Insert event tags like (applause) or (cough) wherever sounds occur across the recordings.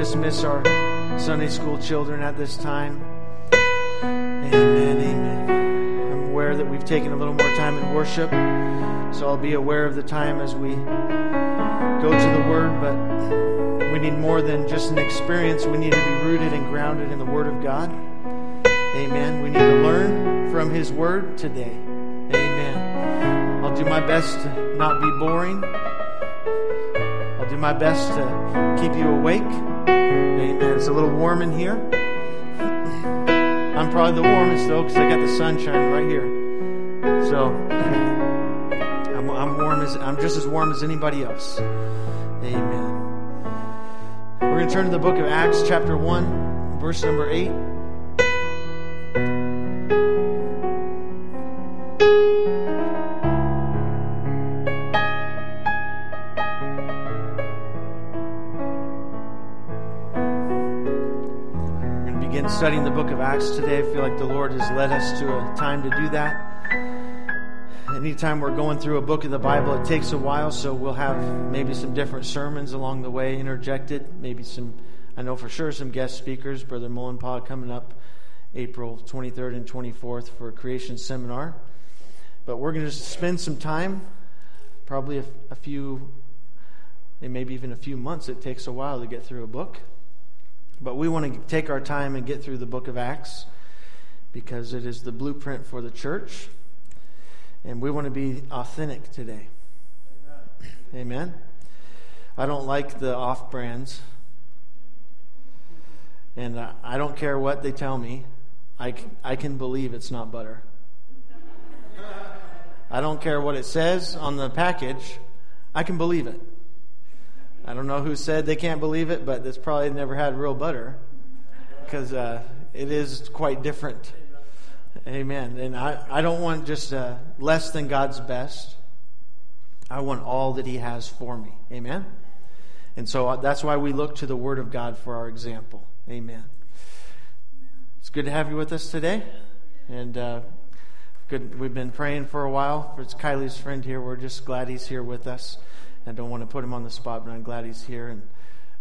dismiss our Sunday school children at this time. Amen, amen. I'm aware that we've taken a little more time in worship, so I'll be aware of the time as we go to the Word, but we need more than just an experience. We need to be rooted and grounded in the Word of God. Amen. We need to learn from His Word today. Amen. I'll do my best to not be boring. I'll do my best to keep you awake. Amen. It's a little warm in here. I'm probably the warmest though because I got the sun shining right here. So I'm, I'm warm as I'm just as warm as anybody else. Amen. We're going to turn to the book of Acts, chapter one, verse number eight. Of Acts today. I feel like the Lord has led us to a time to do that. Anytime we're going through a book of the Bible, it takes a while, so we'll have maybe some different sermons along the way interjected. Maybe some, I know for sure, some guest speakers. Brother Mullenpaw coming up April 23rd and 24th for a creation seminar. But we're going to spend some time, probably a, a few, maybe even a few months. It takes a while to get through a book. But we want to take our time and get through the book of Acts because it is the blueprint for the church. And we want to be authentic today. Amen. Amen. I don't like the off brands. And I don't care what they tell me, I, I can believe it's not butter. I don't care what it says on the package, I can believe it. I don't know who said they can't believe it, but it's probably never had real butter because uh, it is quite different. Amen. And I, I don't want just uh, less than God's best. I want all that He has for me. Amen. And so uh, that's why we look to the Word of God for our example. Amen. It's good to have you with us today. And uh, good. We've been praying for a while. It's Kylie's friend here. We're just glad he's here with us. I don't want to put him on the spot, but I'm glad he's here. And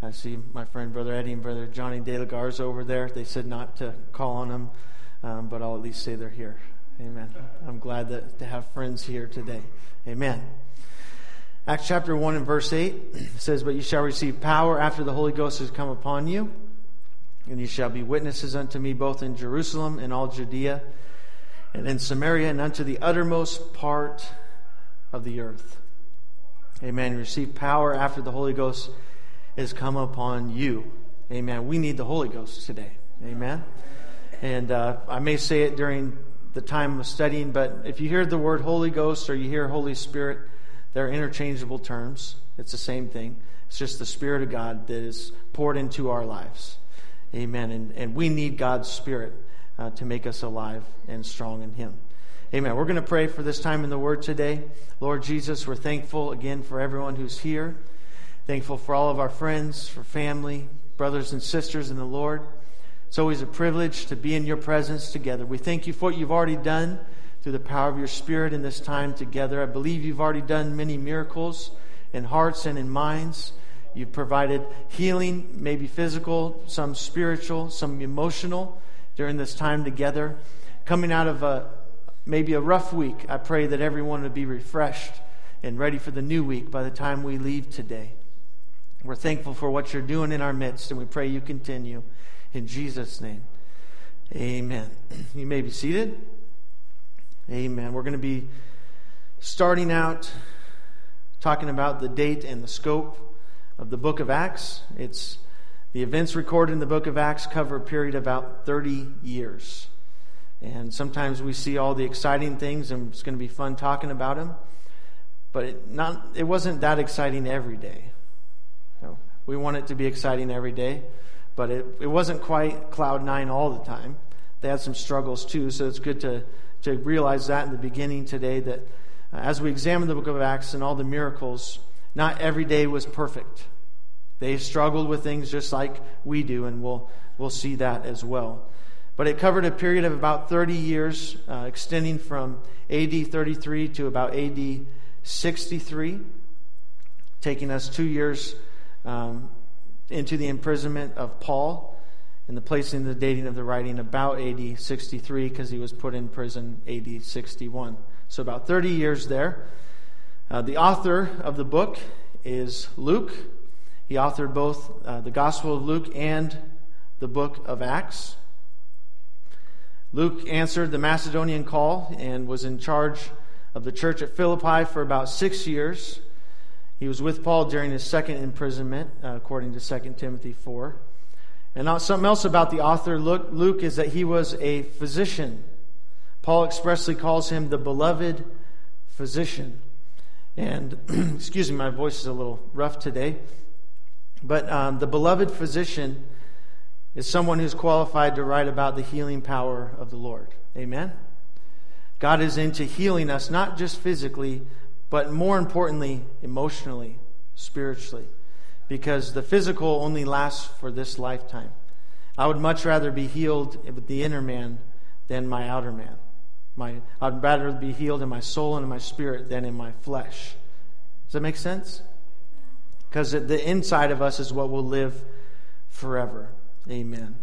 I see my friend Brother Eddie and Brother Johnny De La Garza over there. They said not to call on them, um, but I'll at least say they're here. Amen. I'm glad that, to have friends here today. Amen. Acts chapter 1 and verse 8 says, But you shall receive power after the Holy Ghost has come upon you, and you shall be witnesses unto me both in Jerusalem and all Judea, and in Samaria, and unto the uttermost part of the earth. Amen. Receive power after the Holy Ghost has come upon you. Amen. We need the Holy Ghost today. Amen. And uh, I may say it during the time of studying, but if you hear the word Holy Ghost or you hear Holy Spirit, they're interchangeable terms. It's the same thing. It's just the Spirit of God that is poured into our lives. Amen. And, and we need God's Spirit uh, to make us alive and strong in Him. Amen. We're going to pray for this time in the Word today. Lord Jesus, we're thankful again for everyone who's here. Thankful for all of our friends, for family, brothers and sisters in the Lord. It's always a privilege to be in your presence together. We thank you for what you've already done through the power of your Spirit in this time together. I believe you've already done many miracles in hearts and in minds. You've provided healing, maybe physical, some spiritual, some emotional during this time together. Coming out of a maybe a rough week, I pray that everyone would be refreshed and ready for the new week by the time we leave today. We're thankful for what you're doing in our midst, and we pray you continue. In Jesus' name, amen. (clears throat) You may be seated. Amen. We're going to be starting out talking about the date and the scope of the book of Acts. It's the events recorded in the book of Acts cover a period of about 30 years. And sometimes we see all the exciting things, and it's going to be fun talking about them. But it, not, it wasn't that exciting every day. No, we want it to be exciting every day, but it, it wasn't quite cloud nine all the time. They had some struggles too, so it's good to, to realize that in the beginning today that uh, as we examine the book of Acts and all the miracles, not every day was perfect. They struggled with things just like we do, and we'll, we'll see that as well. But it covered a period of about 30 years, uh, extending from AD 33 to about AD 63, taking us two years um, into the imprisonment of Paul and the placing the dating of the writing about AD 63 because he was put in prison AD 61. So about 30 years there. Uh, the author of the book is Luke. He authored both uh, the Gospel of Luke and the book of Acts. Luke answered the Macedonian call and was in charge of the church at Philippi for about six years. He was with Paul during his second imprisonment, uh, according to 2 Timothy 4. And something else about the author, Luke, is that he was a physician. Paul expressly calls him the beloved physician. And, (clears throat) excuse me, my voice is a little rough today. But um, the beloved physician is someone who's qualified to write about the healing power of the Lord. Amen? God is into healing us, not just physically, but more importantly, emotionally, spiritually. Because the physical only lasts for this lifetime. I would much rather be healed with the inner man than my outer man. My, I'd rather be healed in my soul and in my spirit than in my flesh. Does that make sense? Because the inside of us is what will live forever. Amen.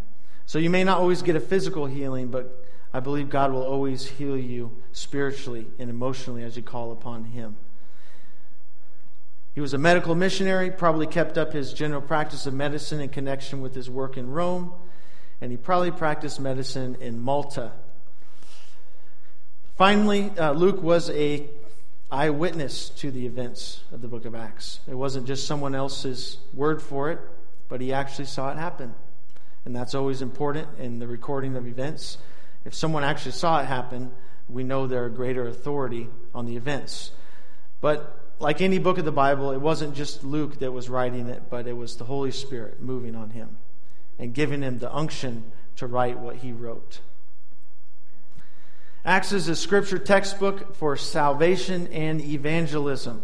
So you may not always get a physical healing, but I believe God will always heal you spiritually and emotionally as you call upon Him. He was a medical missionary, probably kept up his general practice of medicine in connection with his work in Rome, and he probably practiced medicine in Malta. Finally, uh, Luke was a eyewitness to the events of the book of Acts. It wasn't just someone else's word for it, but he actually saw it happen. And that's always important in the recording of events. If someone actually saw it happen, we know they're a greater authority on the events. But like any book of the Bible, it wasn't just Luke that was writing it, but it was the Holy Spirit moving on him and giving him the unction to write what he wrote. Acts is a scripture textbook for salvation and evangelism.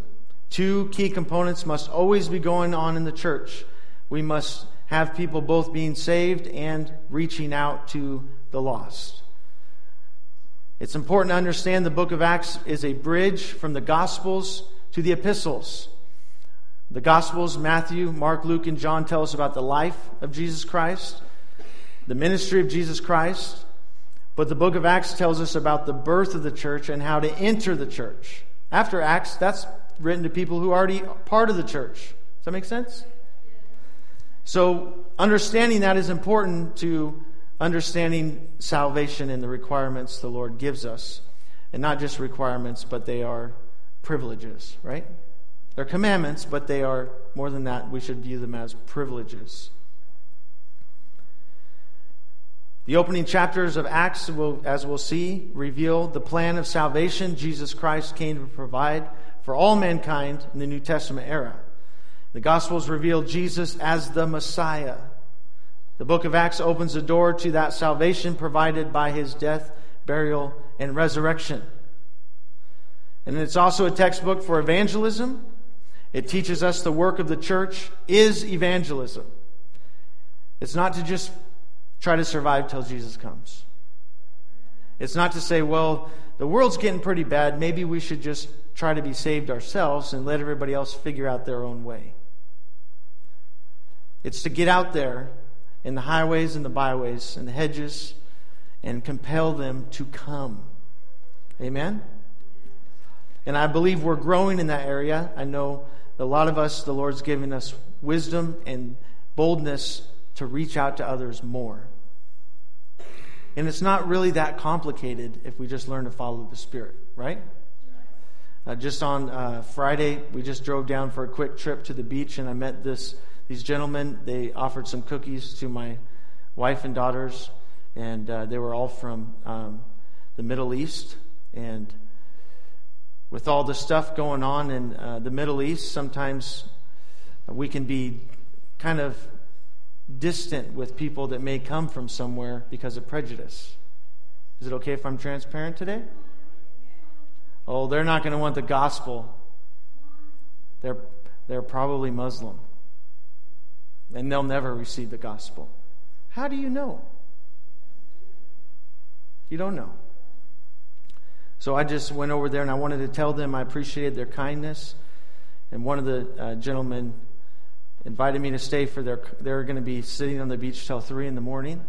Two key components must always be going on in the church. We must have people both being saved and reaching out to the lost. It's important to understand the book of Acts is a bridge from the Gospels to the epistles. The Gospels, Matthew, Mark, Luke, and John tell us about the life of Jesus Christ, the ministry of Jesus Christ, but the book of Acts tells us about the birth of the church and how to enter the church. After Acts, that's written to people who are already part of the church. Does that make sense? So, understanding that is important to understanding salvation and the requirements the Lord gives us. And not just requirements, but they are privileges, right? They're commandments, but they are more than that. We should view them as privileges. The opening chapters of Acts, will, as we'll see, reveal the plan of salvation Jesus Christ came to provide for all mankind in the New Testament era. The Gospels reveal Jesus as the Messiah. The book of Acts opens the door to that salvation provided by his death, burial, and resurrection. And it's also a textbook for evangelism. It teaches us the work of the church is evangelism. It's not to just try to survive till Jesus comes. It's not to say, well, the world's getting pretty bad. Maybe we should just try to be saved ourselves and let everybody else figure out their own way. It's to get out there in the highways and the byways and the hedges and compel them to come. Amen? And I believe we're growing in that area. I know a lot of us, the Lord's given us wisdom and boldness to reach out to others more. And it's not really that complicated if we just learn to follow the Spirit, right? Uh, just on uh, Friday, we just drove down for a quick trip to the beach, and I met this these gentlemen. They offered some cookies to my wife and daughters, and uh, they were all from um, the Middle East. And with all the stuff going on in uh, the Middle East, sometimes we can be kind of distant with people that may come from somewhere because of prejudice. Is it okay if I'm transparent today? Oh, they're not going to want the gospel. They're, they're probably Muslim. And they'll never receive the gospel. How do you know? You don't know. So I just went over there and I wanted to tell them I appreciated their kindness. And one of the uh, gentlemen invited me to stay for their. They're going to be sitting on the beach till three in the morning,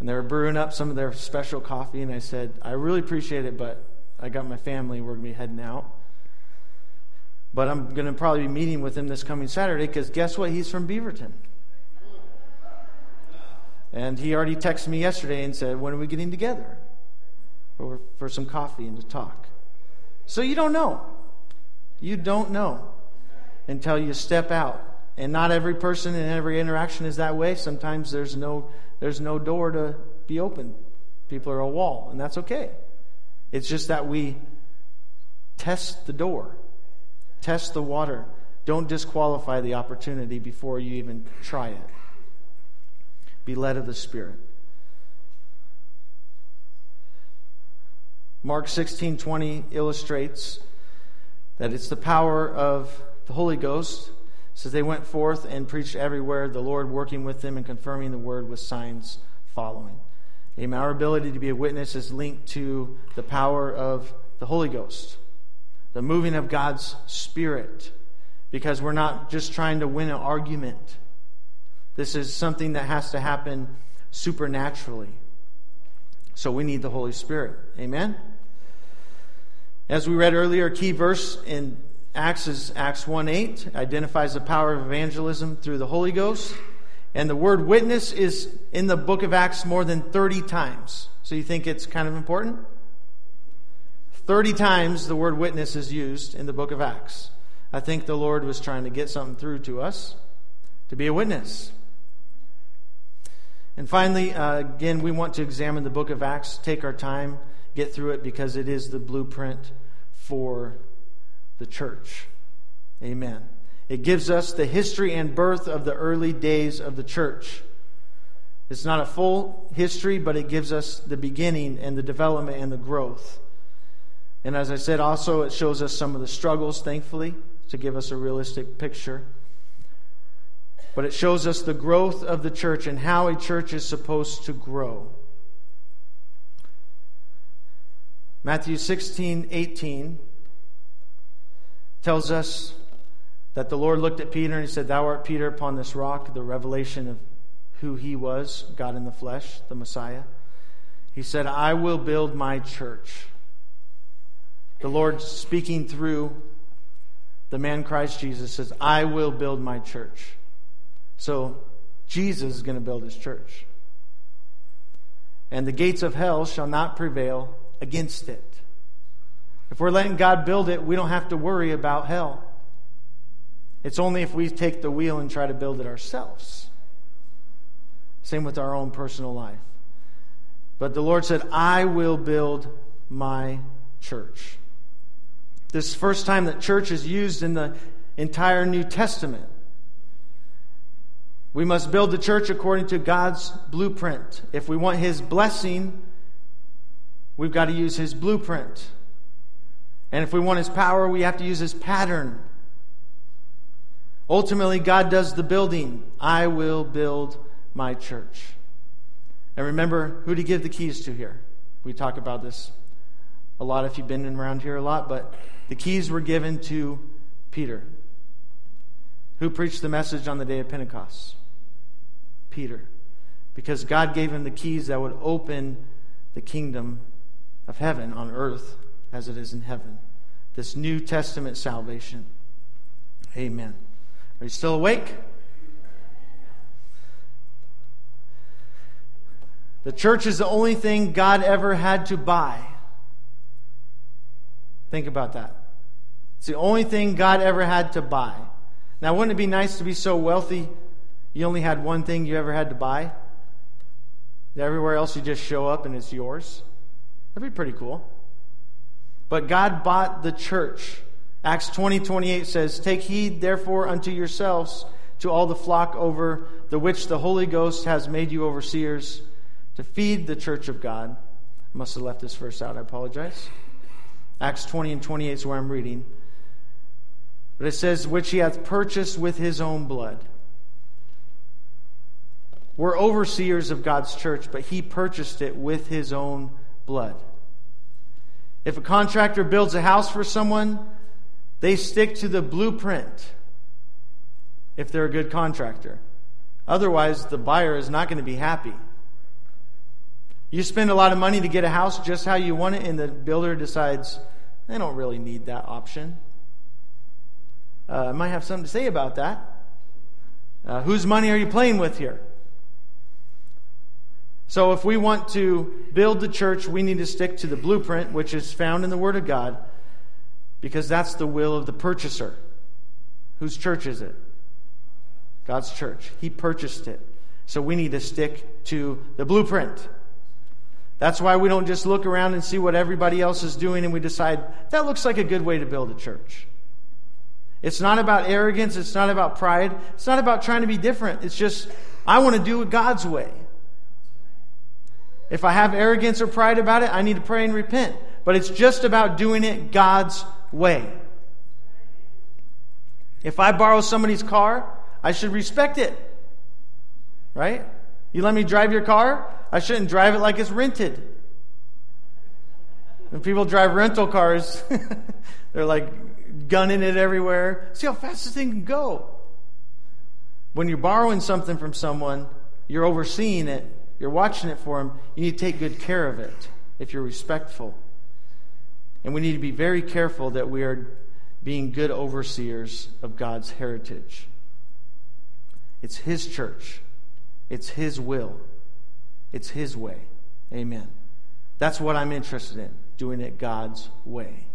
and they were brewing up some of their special coffee. And I said, I really appreciate it, but I got my family. We're going to be heading out. But I'm going to probably be meeting with him this coming Saturday because guess what? He's from Beaverton. And he already texted me yesterday and said, When are we getting together? For, for some coffee and to talk. So you don't know. You don't know until you step out. And not every person and every interaction is that way. Sometimes there's no, there's no door to be open. People are a wall, and that's okay. It's just that we test the door, test the water. Don't disqualify the opportunity before you even try it. Be led of the Spirit. Mark 16:20 illustrates that it's the power of the Holy Ghost. It says they went forth and preached everywhere, the Lord working with them and confirming the word with signs following. Amen. Our ability to be a witness is linked to the power of the Holy Ghost, the moving of God's Spirit, because we're not just trying to win an argument. This is something that has to happen supernaturally. So we need the Holy Spirit. Amen? As we read earlier, a key verse in Acts is Acts 1 8, identifies the power of evangelism through the Holy Ghost. And the word witness is in the book of Acts more than 30 times. So you think it's kind of important? 30 times the word witness is used in the book of Acts. I think the Lord was trying to get something through to us to be a witness. And finally, uh, again, we want to examine the book of Acts, take our time, get through it because it is the blueprint for the church. Amen. It gives us the history and birth of the early days of the church. It's not a full history, but it gives us the beginning and the development and the growth. And as I said, also, it shows us some of the struggles, thankfully, to give us a realistic picture but it shows us the growth of the church and how a church is supposed to grow. Matthew 16, 18 tells us that the Lord looked at Peter and he said, Thou art Peter upon this rock, the revelation of who he was, God in the flesh, the Messiah. He said, I will build my church. The Lord speaking through the man Christ Jesus says, I will build my church. So Jesus is going to build his church. And the gates of hell shall not prevail against it. If we're letting God build it, we don't have to worry about hell. It's only if we take the wheel and try to build it ourselves. Same with our own personal life. But the Lord said, I will build my church. This first time that church is used in the entire New Testament. We must build the church according to God's blueprint. If we want His blessing, we've got to use His blueprint. And if we want His power, we have to use His pattern. Ultimately, God does the building. I will build my church. And remember, who to give the keys to here? We talk about this a lot if you've been around here a lot, but the keys were given to Peter, who preached the message on the day of Pentecost. Peter because God gave him the keys that would open the kingdom of heaven on earth as it is in heaven. This New Testament salvation. Amen. Are you still awake? The church is the only thing God ever had to buy. Think about that. It's the only thing God ever had to buy. Now, wouldn't it be nice to be so wealthy you only had one thing you ever had to buy? Everywhere else you just show up and it's yours? That'd be pretty cool. But God bought the church. Acts 20 28 says, Take heed therefore unto yourselves to all the flock over the which the Holy Ghost has made you overseers to feed the church of God. I must have left this verse out. I apologize. Acts 20 and 28 is where I'm reading. But it says, Which he hath purchased with his own blood. We're overseers of God's church, but He purchased it with His own blood. If a contractor builds a house for someone, they stick to the blueprint. if they're a good contractor. Otherwise, the buyer is not going to be happy. You spend a lot of money to get a house just how you want it, and the builder decides they don't really need that option. Uh, I might have something to say about that. Uh, whose money are you playing with here? So, if we want to build the church, we need to stick to the blueprint, which is found in the Word of God, because that's the will of the purchaser. Whose church is it? God's church. He purchased it. So, we need to stick to the blueprint. That's why we don't just look around and see what everybody else is doing and we decide, that looks like a good way to build a church. It's not about arrogance. It's not about pride. It's not about trying to be different. It's just, I want to do it God's way. If I have arrogance or pride about it, I need to pray and repent. But it's just about doing it God's way. If I borrow somebody's car, I should respect it. Right? You let me drive your car? I shouldn't drive it like it's rented. When people drive rental cars, (laughs) they're like gunning it everywhere. See how fast this thing can go. When you're borrowing something from someone, you're overseeing it, you're watching it for them, you need to take good care of it if you're respectful. And we need to be very careful that we are being good overseers of God's heritage. It's His church, it's His will, it's His way. Amen. That's what I'm interested in, doing it God's way.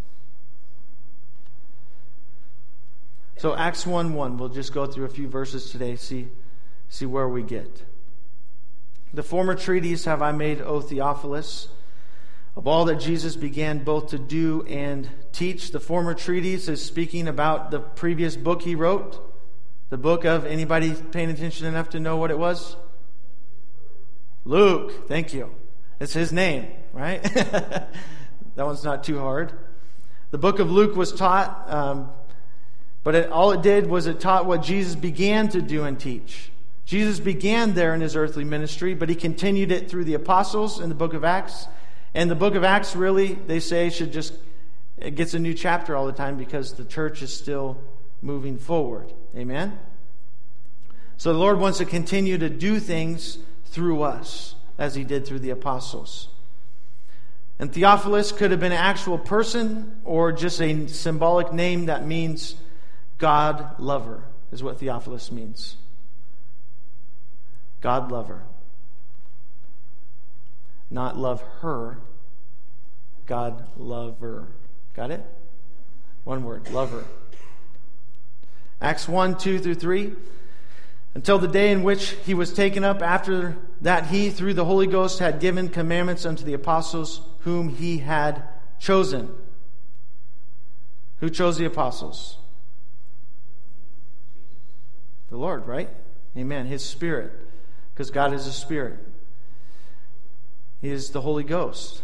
So Acts 1 1, we'll just go through a few verses today, see, see where we get. The former treatise have I made, O Theophilus, of all that Jesus began both to do and teach. The former treatise is speaking about the previous book he wrote. The book of anybody paying attention enough to know what it was? Luke. Thank you. It's his name, right? (laughs) that one's not too hard. The book of Luke was taught um, but it, all it did was it taught what Jesus began to do and teach. Jesus began there in his earthly ministry, but he continued it through the apostles in the book of Acts. And the book of Acts really, they say, should just, it gets a new chapter all the time because the church is still moving forward. Amen? So the Lord wants to continue to do things through us as he did through the apostles. And Theophilus could have been an actual person or just a symbolic name that means God lover is what Theophilus means. God lover. Not love her, God lover. Got it? One word, lover. Acts 1 2 through 3. Until the day in which he was taken up, after that he, through the Holy Ghost, had given commandments unto the apostles whom he had chosen. Who chose the apostles? The Lord, right? Amen. His Spirit. Because God is a Spirit. He is the Holy Ghost.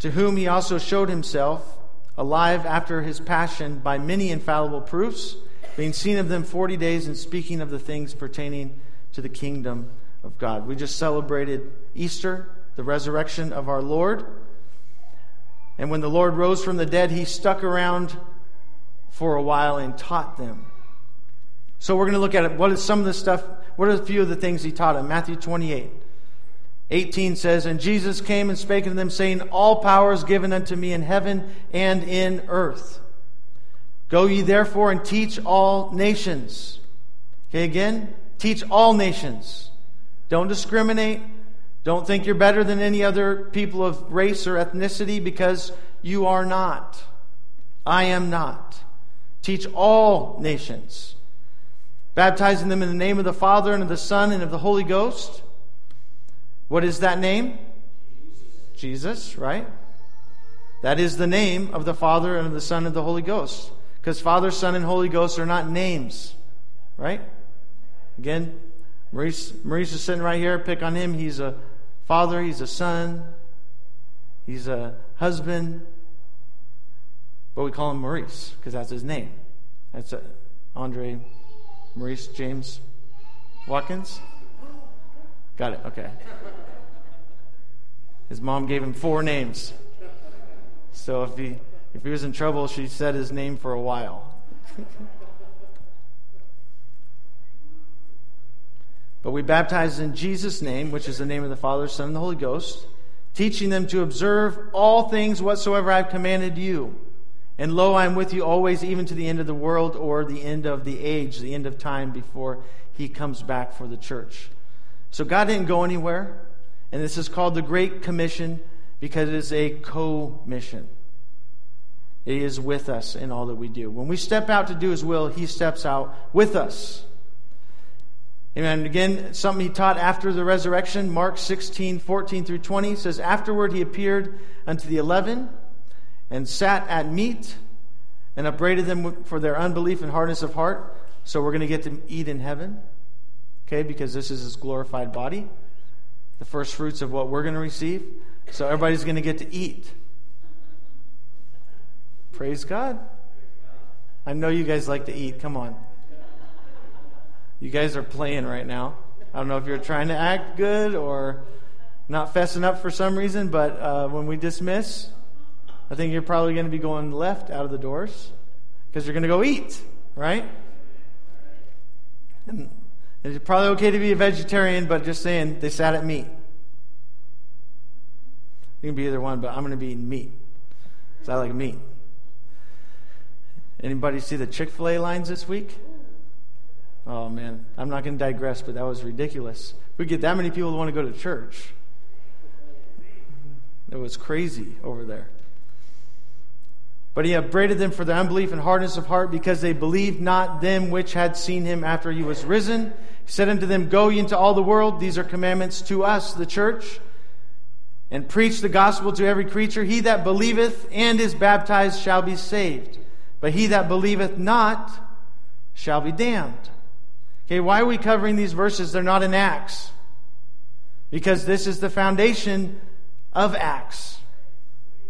To whom he also showed himself alive after his passion by many infallible proofs, being seen of them 40 days and speaking of the things pertaining to the kingdom of God. We just celebrated Easter, the resurrection of our Lord. And when the Lord rose from the dead, he stuck around for a while and taught them. So we're going to look at it. What is some of the stuff? What are a few of the things he taught them? Matthew 28. 18 says, And Jesus came and spake unto them, saying, All power is given unto me in heaven and in earth. Go ye therefore and teach all nations. Okay, again, teach all nations. Don't discriminate. Don't think you're better than any other people of race or ethnicity because you are not. I am not. Teach all nations baptizing them in the name of the Father and of the Son and of the Holy Ghost. What is that name? Jesus, Jesus right? That is the name of the Father and of the Son and of the Holy Ghost. Because Father, Son, and Holy Ghost are not names, right? Again, Maurice, Maurice is sitting right here. Pick on him. He's a father, he's a son, he's a husband. But we call him Maurice because that's his name. That's a, Andre Maurice James Watkins? Got it, okay. His mom gave him four names. So if he if he was in trouble, she said his name for a while. (laughs) but we baptize in Jesus' name, which is the name of the Father, Son, and the Holy Ghost, teaching them to observe all things whatsoever I've commanded you. And lo, I am with you always, even to the end of the world or the end of the age, the end of time before he comes back for the church. So God didn't go anywhere. And this is called the Great Commission because it is a co mission. He is with us in all that we do. When we step out to do His will, He steps out with us. Amen. Again, something He taught after the resurrection, Mark 16, 14 through 20 says, Afterward He appeared unto the eleven and sat at meat and upbraided them for their unbelief and hardness of heart. So we're going to get to eat in heaven, okay, because this is His glorified body, the first fruits of what we're going to receive. So everybody's going to get to eat. Praise God. I know you guys like to eat. Come on. You guys are playing right now. I don't know if you're trying to act good or not fessing up for some reason, but uh, when we dismiss, I think you're probably going to be going left out of the doors because you're going to go eat, right? And it's probably okay to be a vegetarian, but just saying they sat at meat. You can be either one, but I'm going to be eating meat because I like meat. Anybody see the Chick fil A lines this week? Oh, man. I'm not going to digress, but that was ridiculous. We get that many people who want to go to church. It was crazy over there. But he upbraided them for their unbelief and hardness of heart because they believed not them which had seen him after he was risen. He said unto them, Go ye into all the world. These are commandments to us, the church, and preach the gospel to every creature. He that believeth and is baptized shall be saved but he that believeth not shall be damned. Okay, why are we covering these verses? They're not in Acts. Because this is the foundation of Acts.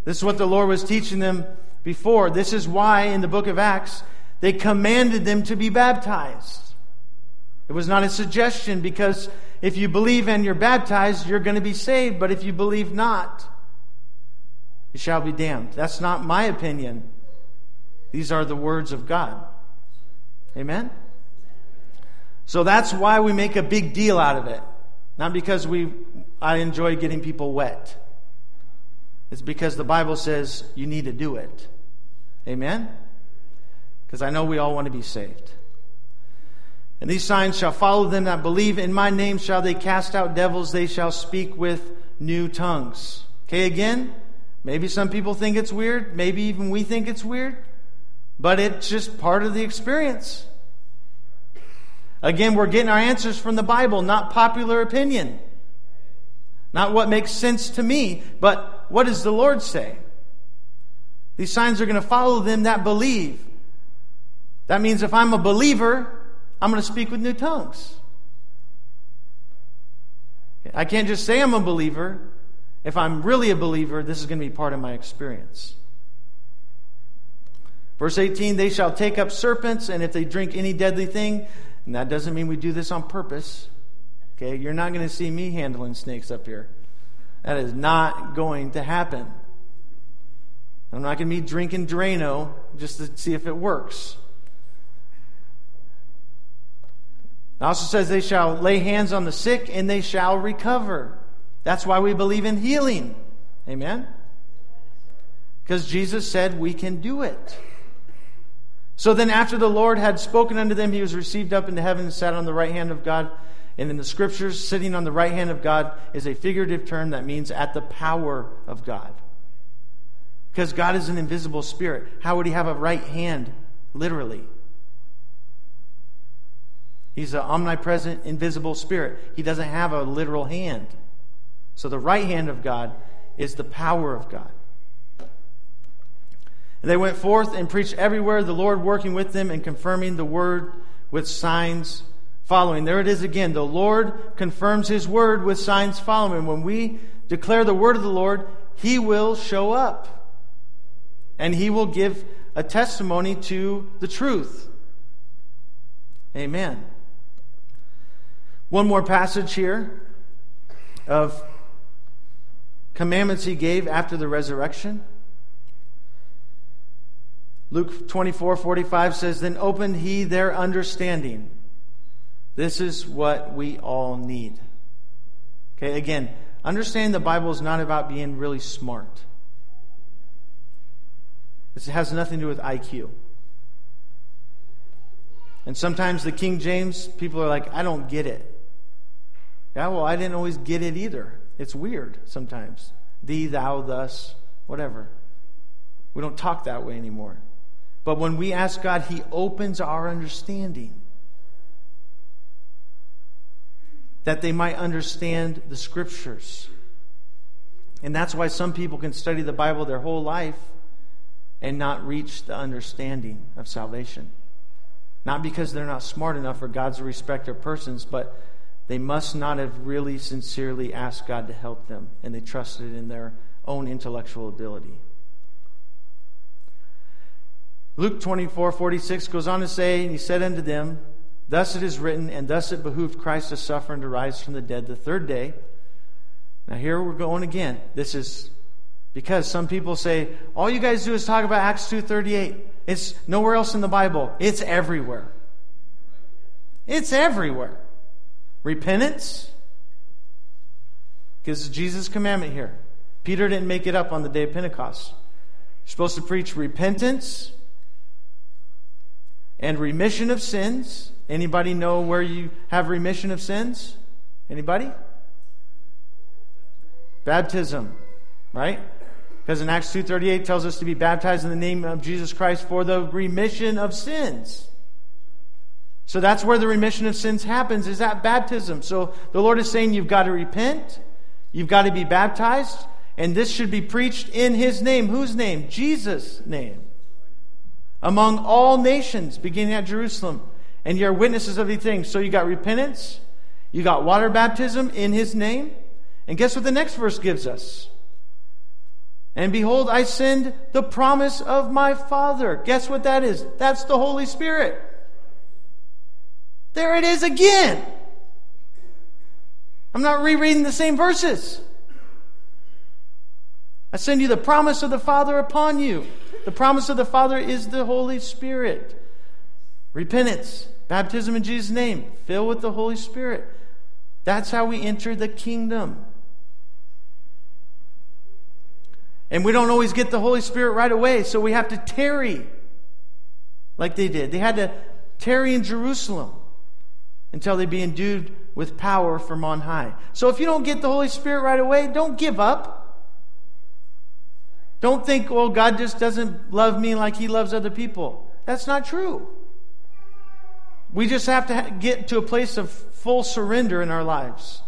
This is what the Lord was teaching them before. This is why in the book of Acts they commanded them to be baptized. It was not a suggestion because if you believe and you're baptized, you're going to be saved. But if you believe not, you shall be damned. That's not my opinion. These are the words of God. Amen? So that's why we make a big deal out of it. Not because we I enjoy getting people wet. It's because the Bible says you need to do it. Amen? Because I know we all want to be saved. And these signs shall follow them that believe. In my name shall they cast out devils. They shall speak with new tongues. Okay, again, maybe some people think it's weird. Maybe even we think it's weird but it's just part of the experience. Again, we're getting our answers from the Bible, not popular opinion. Not what makes sense to me, but what does the Lord say? These signs are going to follow them that believe. That means if I'm a believer, I'm going to speak with new tongues. I can't just say I'm a believer. If I'm really a believer, this is going to be part of my experience. Verse 18, they shall take up serpents, and if they drink any deadly thing, and that doesn't mean we do this on purpose. Okay, you're not going to see me handling snakes up here. That is not going to happen. I'm not going to be drinking Drano just to see if it works. It also says they shall lay hands on the sick and they shall recover. That's why we believe in healing. Amen? Because Jesus said we can do it. So then, after the Lord had spoken unto them, he was received up into heaven and sat on the right hand of God. And in the scriptures, sitting on the right hand of God is a figurative term that means at the power of God. Because God is an invisible spirit. How would he have a right hand, literally? He's an omnipresent, invisible spirit. He doesn't have a literal hand. So the right hand of God is the power of God. And they went forth and preached everywhere, the Lord working with them and confirming the word with signs following. There it is again. The Lord confirms his word with signs following. When we declare the word of the Lord, he will show up. And he will give a testimony to the truth. Amen. One more passage here of commandments he gave after the resurrection. Luke 24 45 says, Then opened he their understanding. This is what we all need. Okay, again, understand the Bible is not about being really smart. This has nothing to do with IQ. And sometimes the King James, people are like, I don't get it. Yeah, well, I didn't always get it either. It's weird sometimes. Thee, thou, thus, whatever. We don't talk that way anymore. But when we ask God, He opens our understanding that they might understand the Scriptures. And that's why some people can study the Bible their whole life and not reach the understanding of salvation. Not because they're not smart enough or God's a respecter of persons, but they must not have really sincerely asked God to help them and they trusted in their own intellectual ability. Luke 24 46 goes on to say, And he said unto them, Thus it is written, and thus it behooved Christ to suffer and to rise from the dead the third day. Now, here we're going again. This is because some people say, all you guys do is talk about Acts 2.38. It's nowhere else in the Bible. It's everywhere. It's everywhere. Repentance, because Jesus' commandment here. Peter didn't make it up on the day of Pentecost. You're supposed to preach repentance and remission of sins. Anybody know where you have remission of sins? Anybody? Baptism, right? Because in Acts 2:38 tells us to be baptized in the name of Jesus Christ for the remission of sins. So that's where the remission of sins happens is at baptism. So the Lord is saying you've got to repent, you've got to be baptized, and this should be preached in his name. Whose name? Jesus' name. Among all nations, beginning at Jerusalem. And you're witnesses of these things. So you got repentance, you got water baptism in his name. And guess what the next verse gives us? And behold, I send the promise of my Father. Guess what that is? That's the Holy Spirit. There it is again. I'm not rereading the same verses. I send you the promise of the Father upon you. The promise of the Father is the Holy Spirit. Repentance, baptism in Jesus' name, fill with the Holy Spirit. That's how we enter the kingdom. And we don't always get the Holy Spirit right away, so we have to tarry like they did. They had to tarry in Jerusalem until they be endued with power from on high. So if you don't get the Holy Spirit right away, don't give up. Don't think, well, God just doesn't love me like he loves other people. That's not true. We just have to get to a place of full surrender in our lives.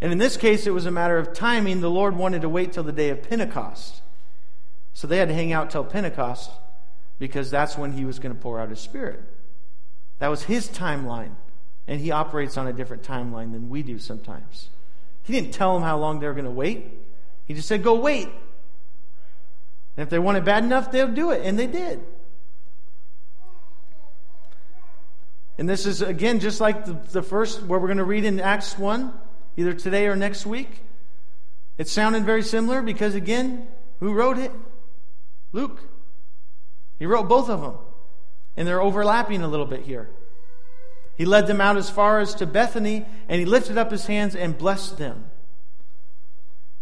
And in this case, it was a matter of timing. The Lord wanted to wait till the day of Pentecost. So they had to hang out till Pentecost because that's when he was going to pour out his Spirit. That was his timeline. And he operates on a different timeline than we do sometimes. He didn't tell them how long they were going to wait. He just said, go wait. And if they want it bad enough, they'll do it. And they did. And this is, again, just like the, the first, where we're going to read in Acts 1, either today or next week. It sounded very similar because, again, who wrote it? Luke. He wrote both of them. And they're overlapping a little bit here. He led them out as far as to Bethany, and he lifted up his hands and blessed them.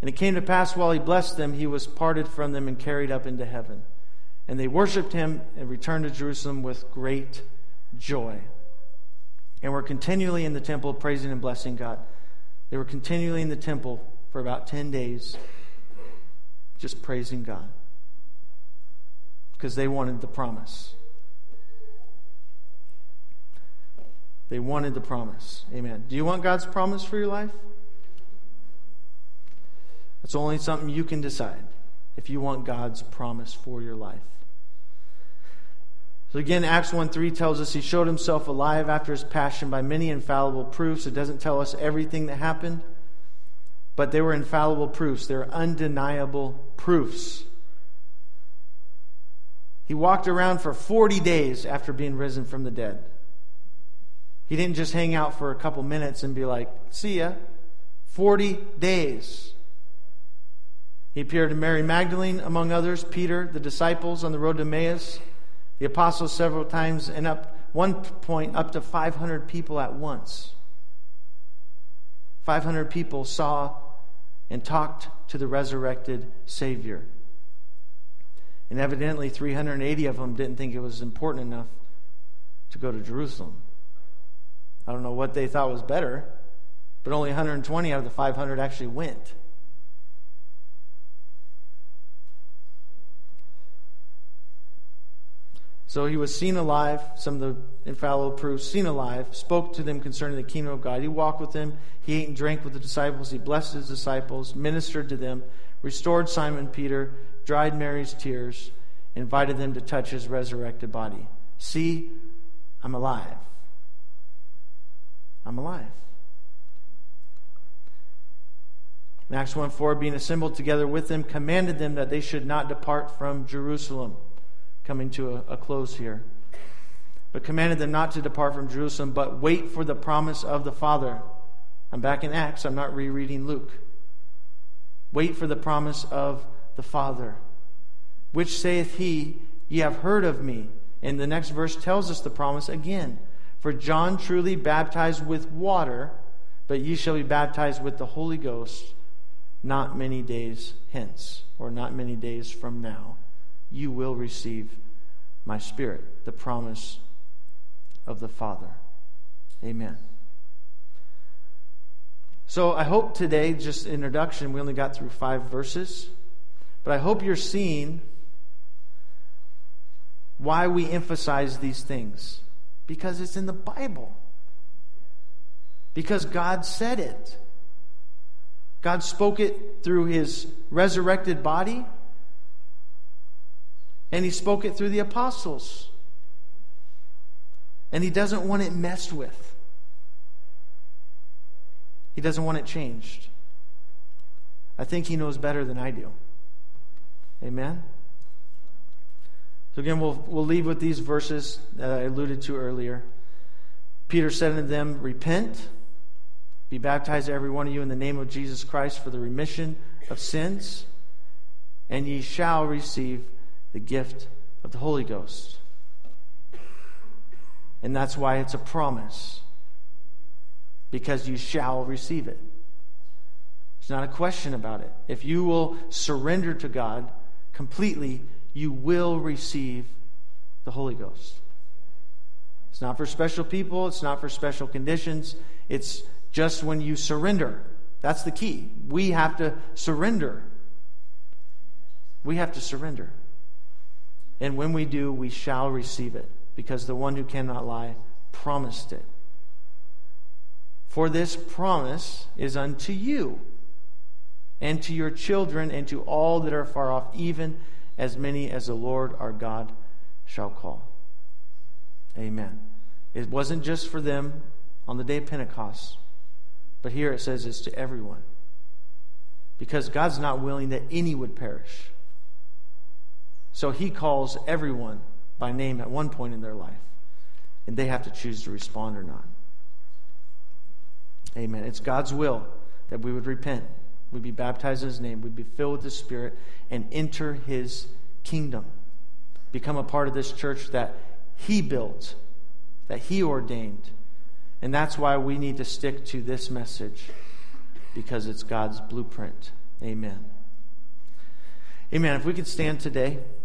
And it came to pass while he blessed them, he was parted from them and carried up into heaven. And they worshiped him and returned to Jerusalem with great joy. And were continually in the temple praising and blessing God. They were continually in the temple for about 10 days, just praising God. Because they wanted the promise. They wanted the promise. Amen. Do you want God's promise for your life? That's only something you can decide if you want God's promise for your life. So again, Acts 1 3 tells us he showed himself alive after his passion by many infallible proofs. It doesn't tell us everything that happened, but they were infallible proofs. They're undeniable proofs. He walked around for 40 days after being risen from the dead. He didn't just hang out for a couple minutes and be like, see ya. 40 days. He appeared to Mary Magdalene, among others, Peter, the disciples on the road to Emmaus, the apostles several times, and up one point up to 500 people at once. 500 people saw and talked to the resurrected Savior. And evidently, 380 of them didn't think it was important enough to go to Jerusalem. I don't know what they thought was better, but only 120 out of the 500 actually went. So he was seen alive, some of the infallible proofs, seen alive, spoke to them concerning the kingdom of God. He walked with them, he ate and drank with the disciples, he blessed his disciples, ministered to them, restored Simon Peter, dried Mary's tears, invited them to touch his resurrected body. See, I'm alive. I'm alive. In Acts 1 4, being assembled together with them, commanded them that they should not depart from Jerusalem coming to a, a close here. But commanded them not to depart from Jerusalem, but wait for the promise of the Father. I'm back in Acts, I'm not rereading Luke. Wait for the promise of the Father, which saith he, Ye have heard of me. And the next verse tells us the promise again. For John truly baptized with water, but ye shall be baptized with the Holy Ghost not many days hence, or not many days from now you will receive my spirit, the promise of the Father. Amen. So I hope today, just introduction, we only got through five verses, but I hope you're seeing why we emphasize these things. Because it's in the Bible. Because God said it. God spoke it through his resurrected body and he spoke it through the apostles. And he doesn't want it messed with, he doesn't want it changed. I think he knows better than I do. Amen? So again, we'll, we'll leave with these verses that I alluded to earlier. Peter said unto them, Repent, be baptized, every one of you, in the name of Jesus Christ for the remission of sins, and ye shall receive the gift of the Holy Ghost. And that's why it's a promise, because you shall receive it. There's not a question about it. If you will surrender to God completely, you will receive the Holy Ghost. It's not for special people, it's not for special conditions. It's just when you surrender. That's the key. We have to surrender. We have to surrender. And when we do, we shall receive it, because the one who cannot lie promised it. For this promise is unto you, and to your children, and to all that are far off, even as many as the Lord our God shall call. Amen. It wasn't just for them on the day of Pentecost, but here it says it's to everyone. Because God's not willing that any would perish so he calls everyone by name at one point in their life, and they have to choose to respond or not. Amen. It's God's will that we would repent, we'd be baptized in his name, we'd be filled with the Spirit, and enter his kingdom. Become a part of this church that he built, that he ordained. And that's why we need to stick to this message because it's God's blueprint. Amen. Amen. If we could stand today.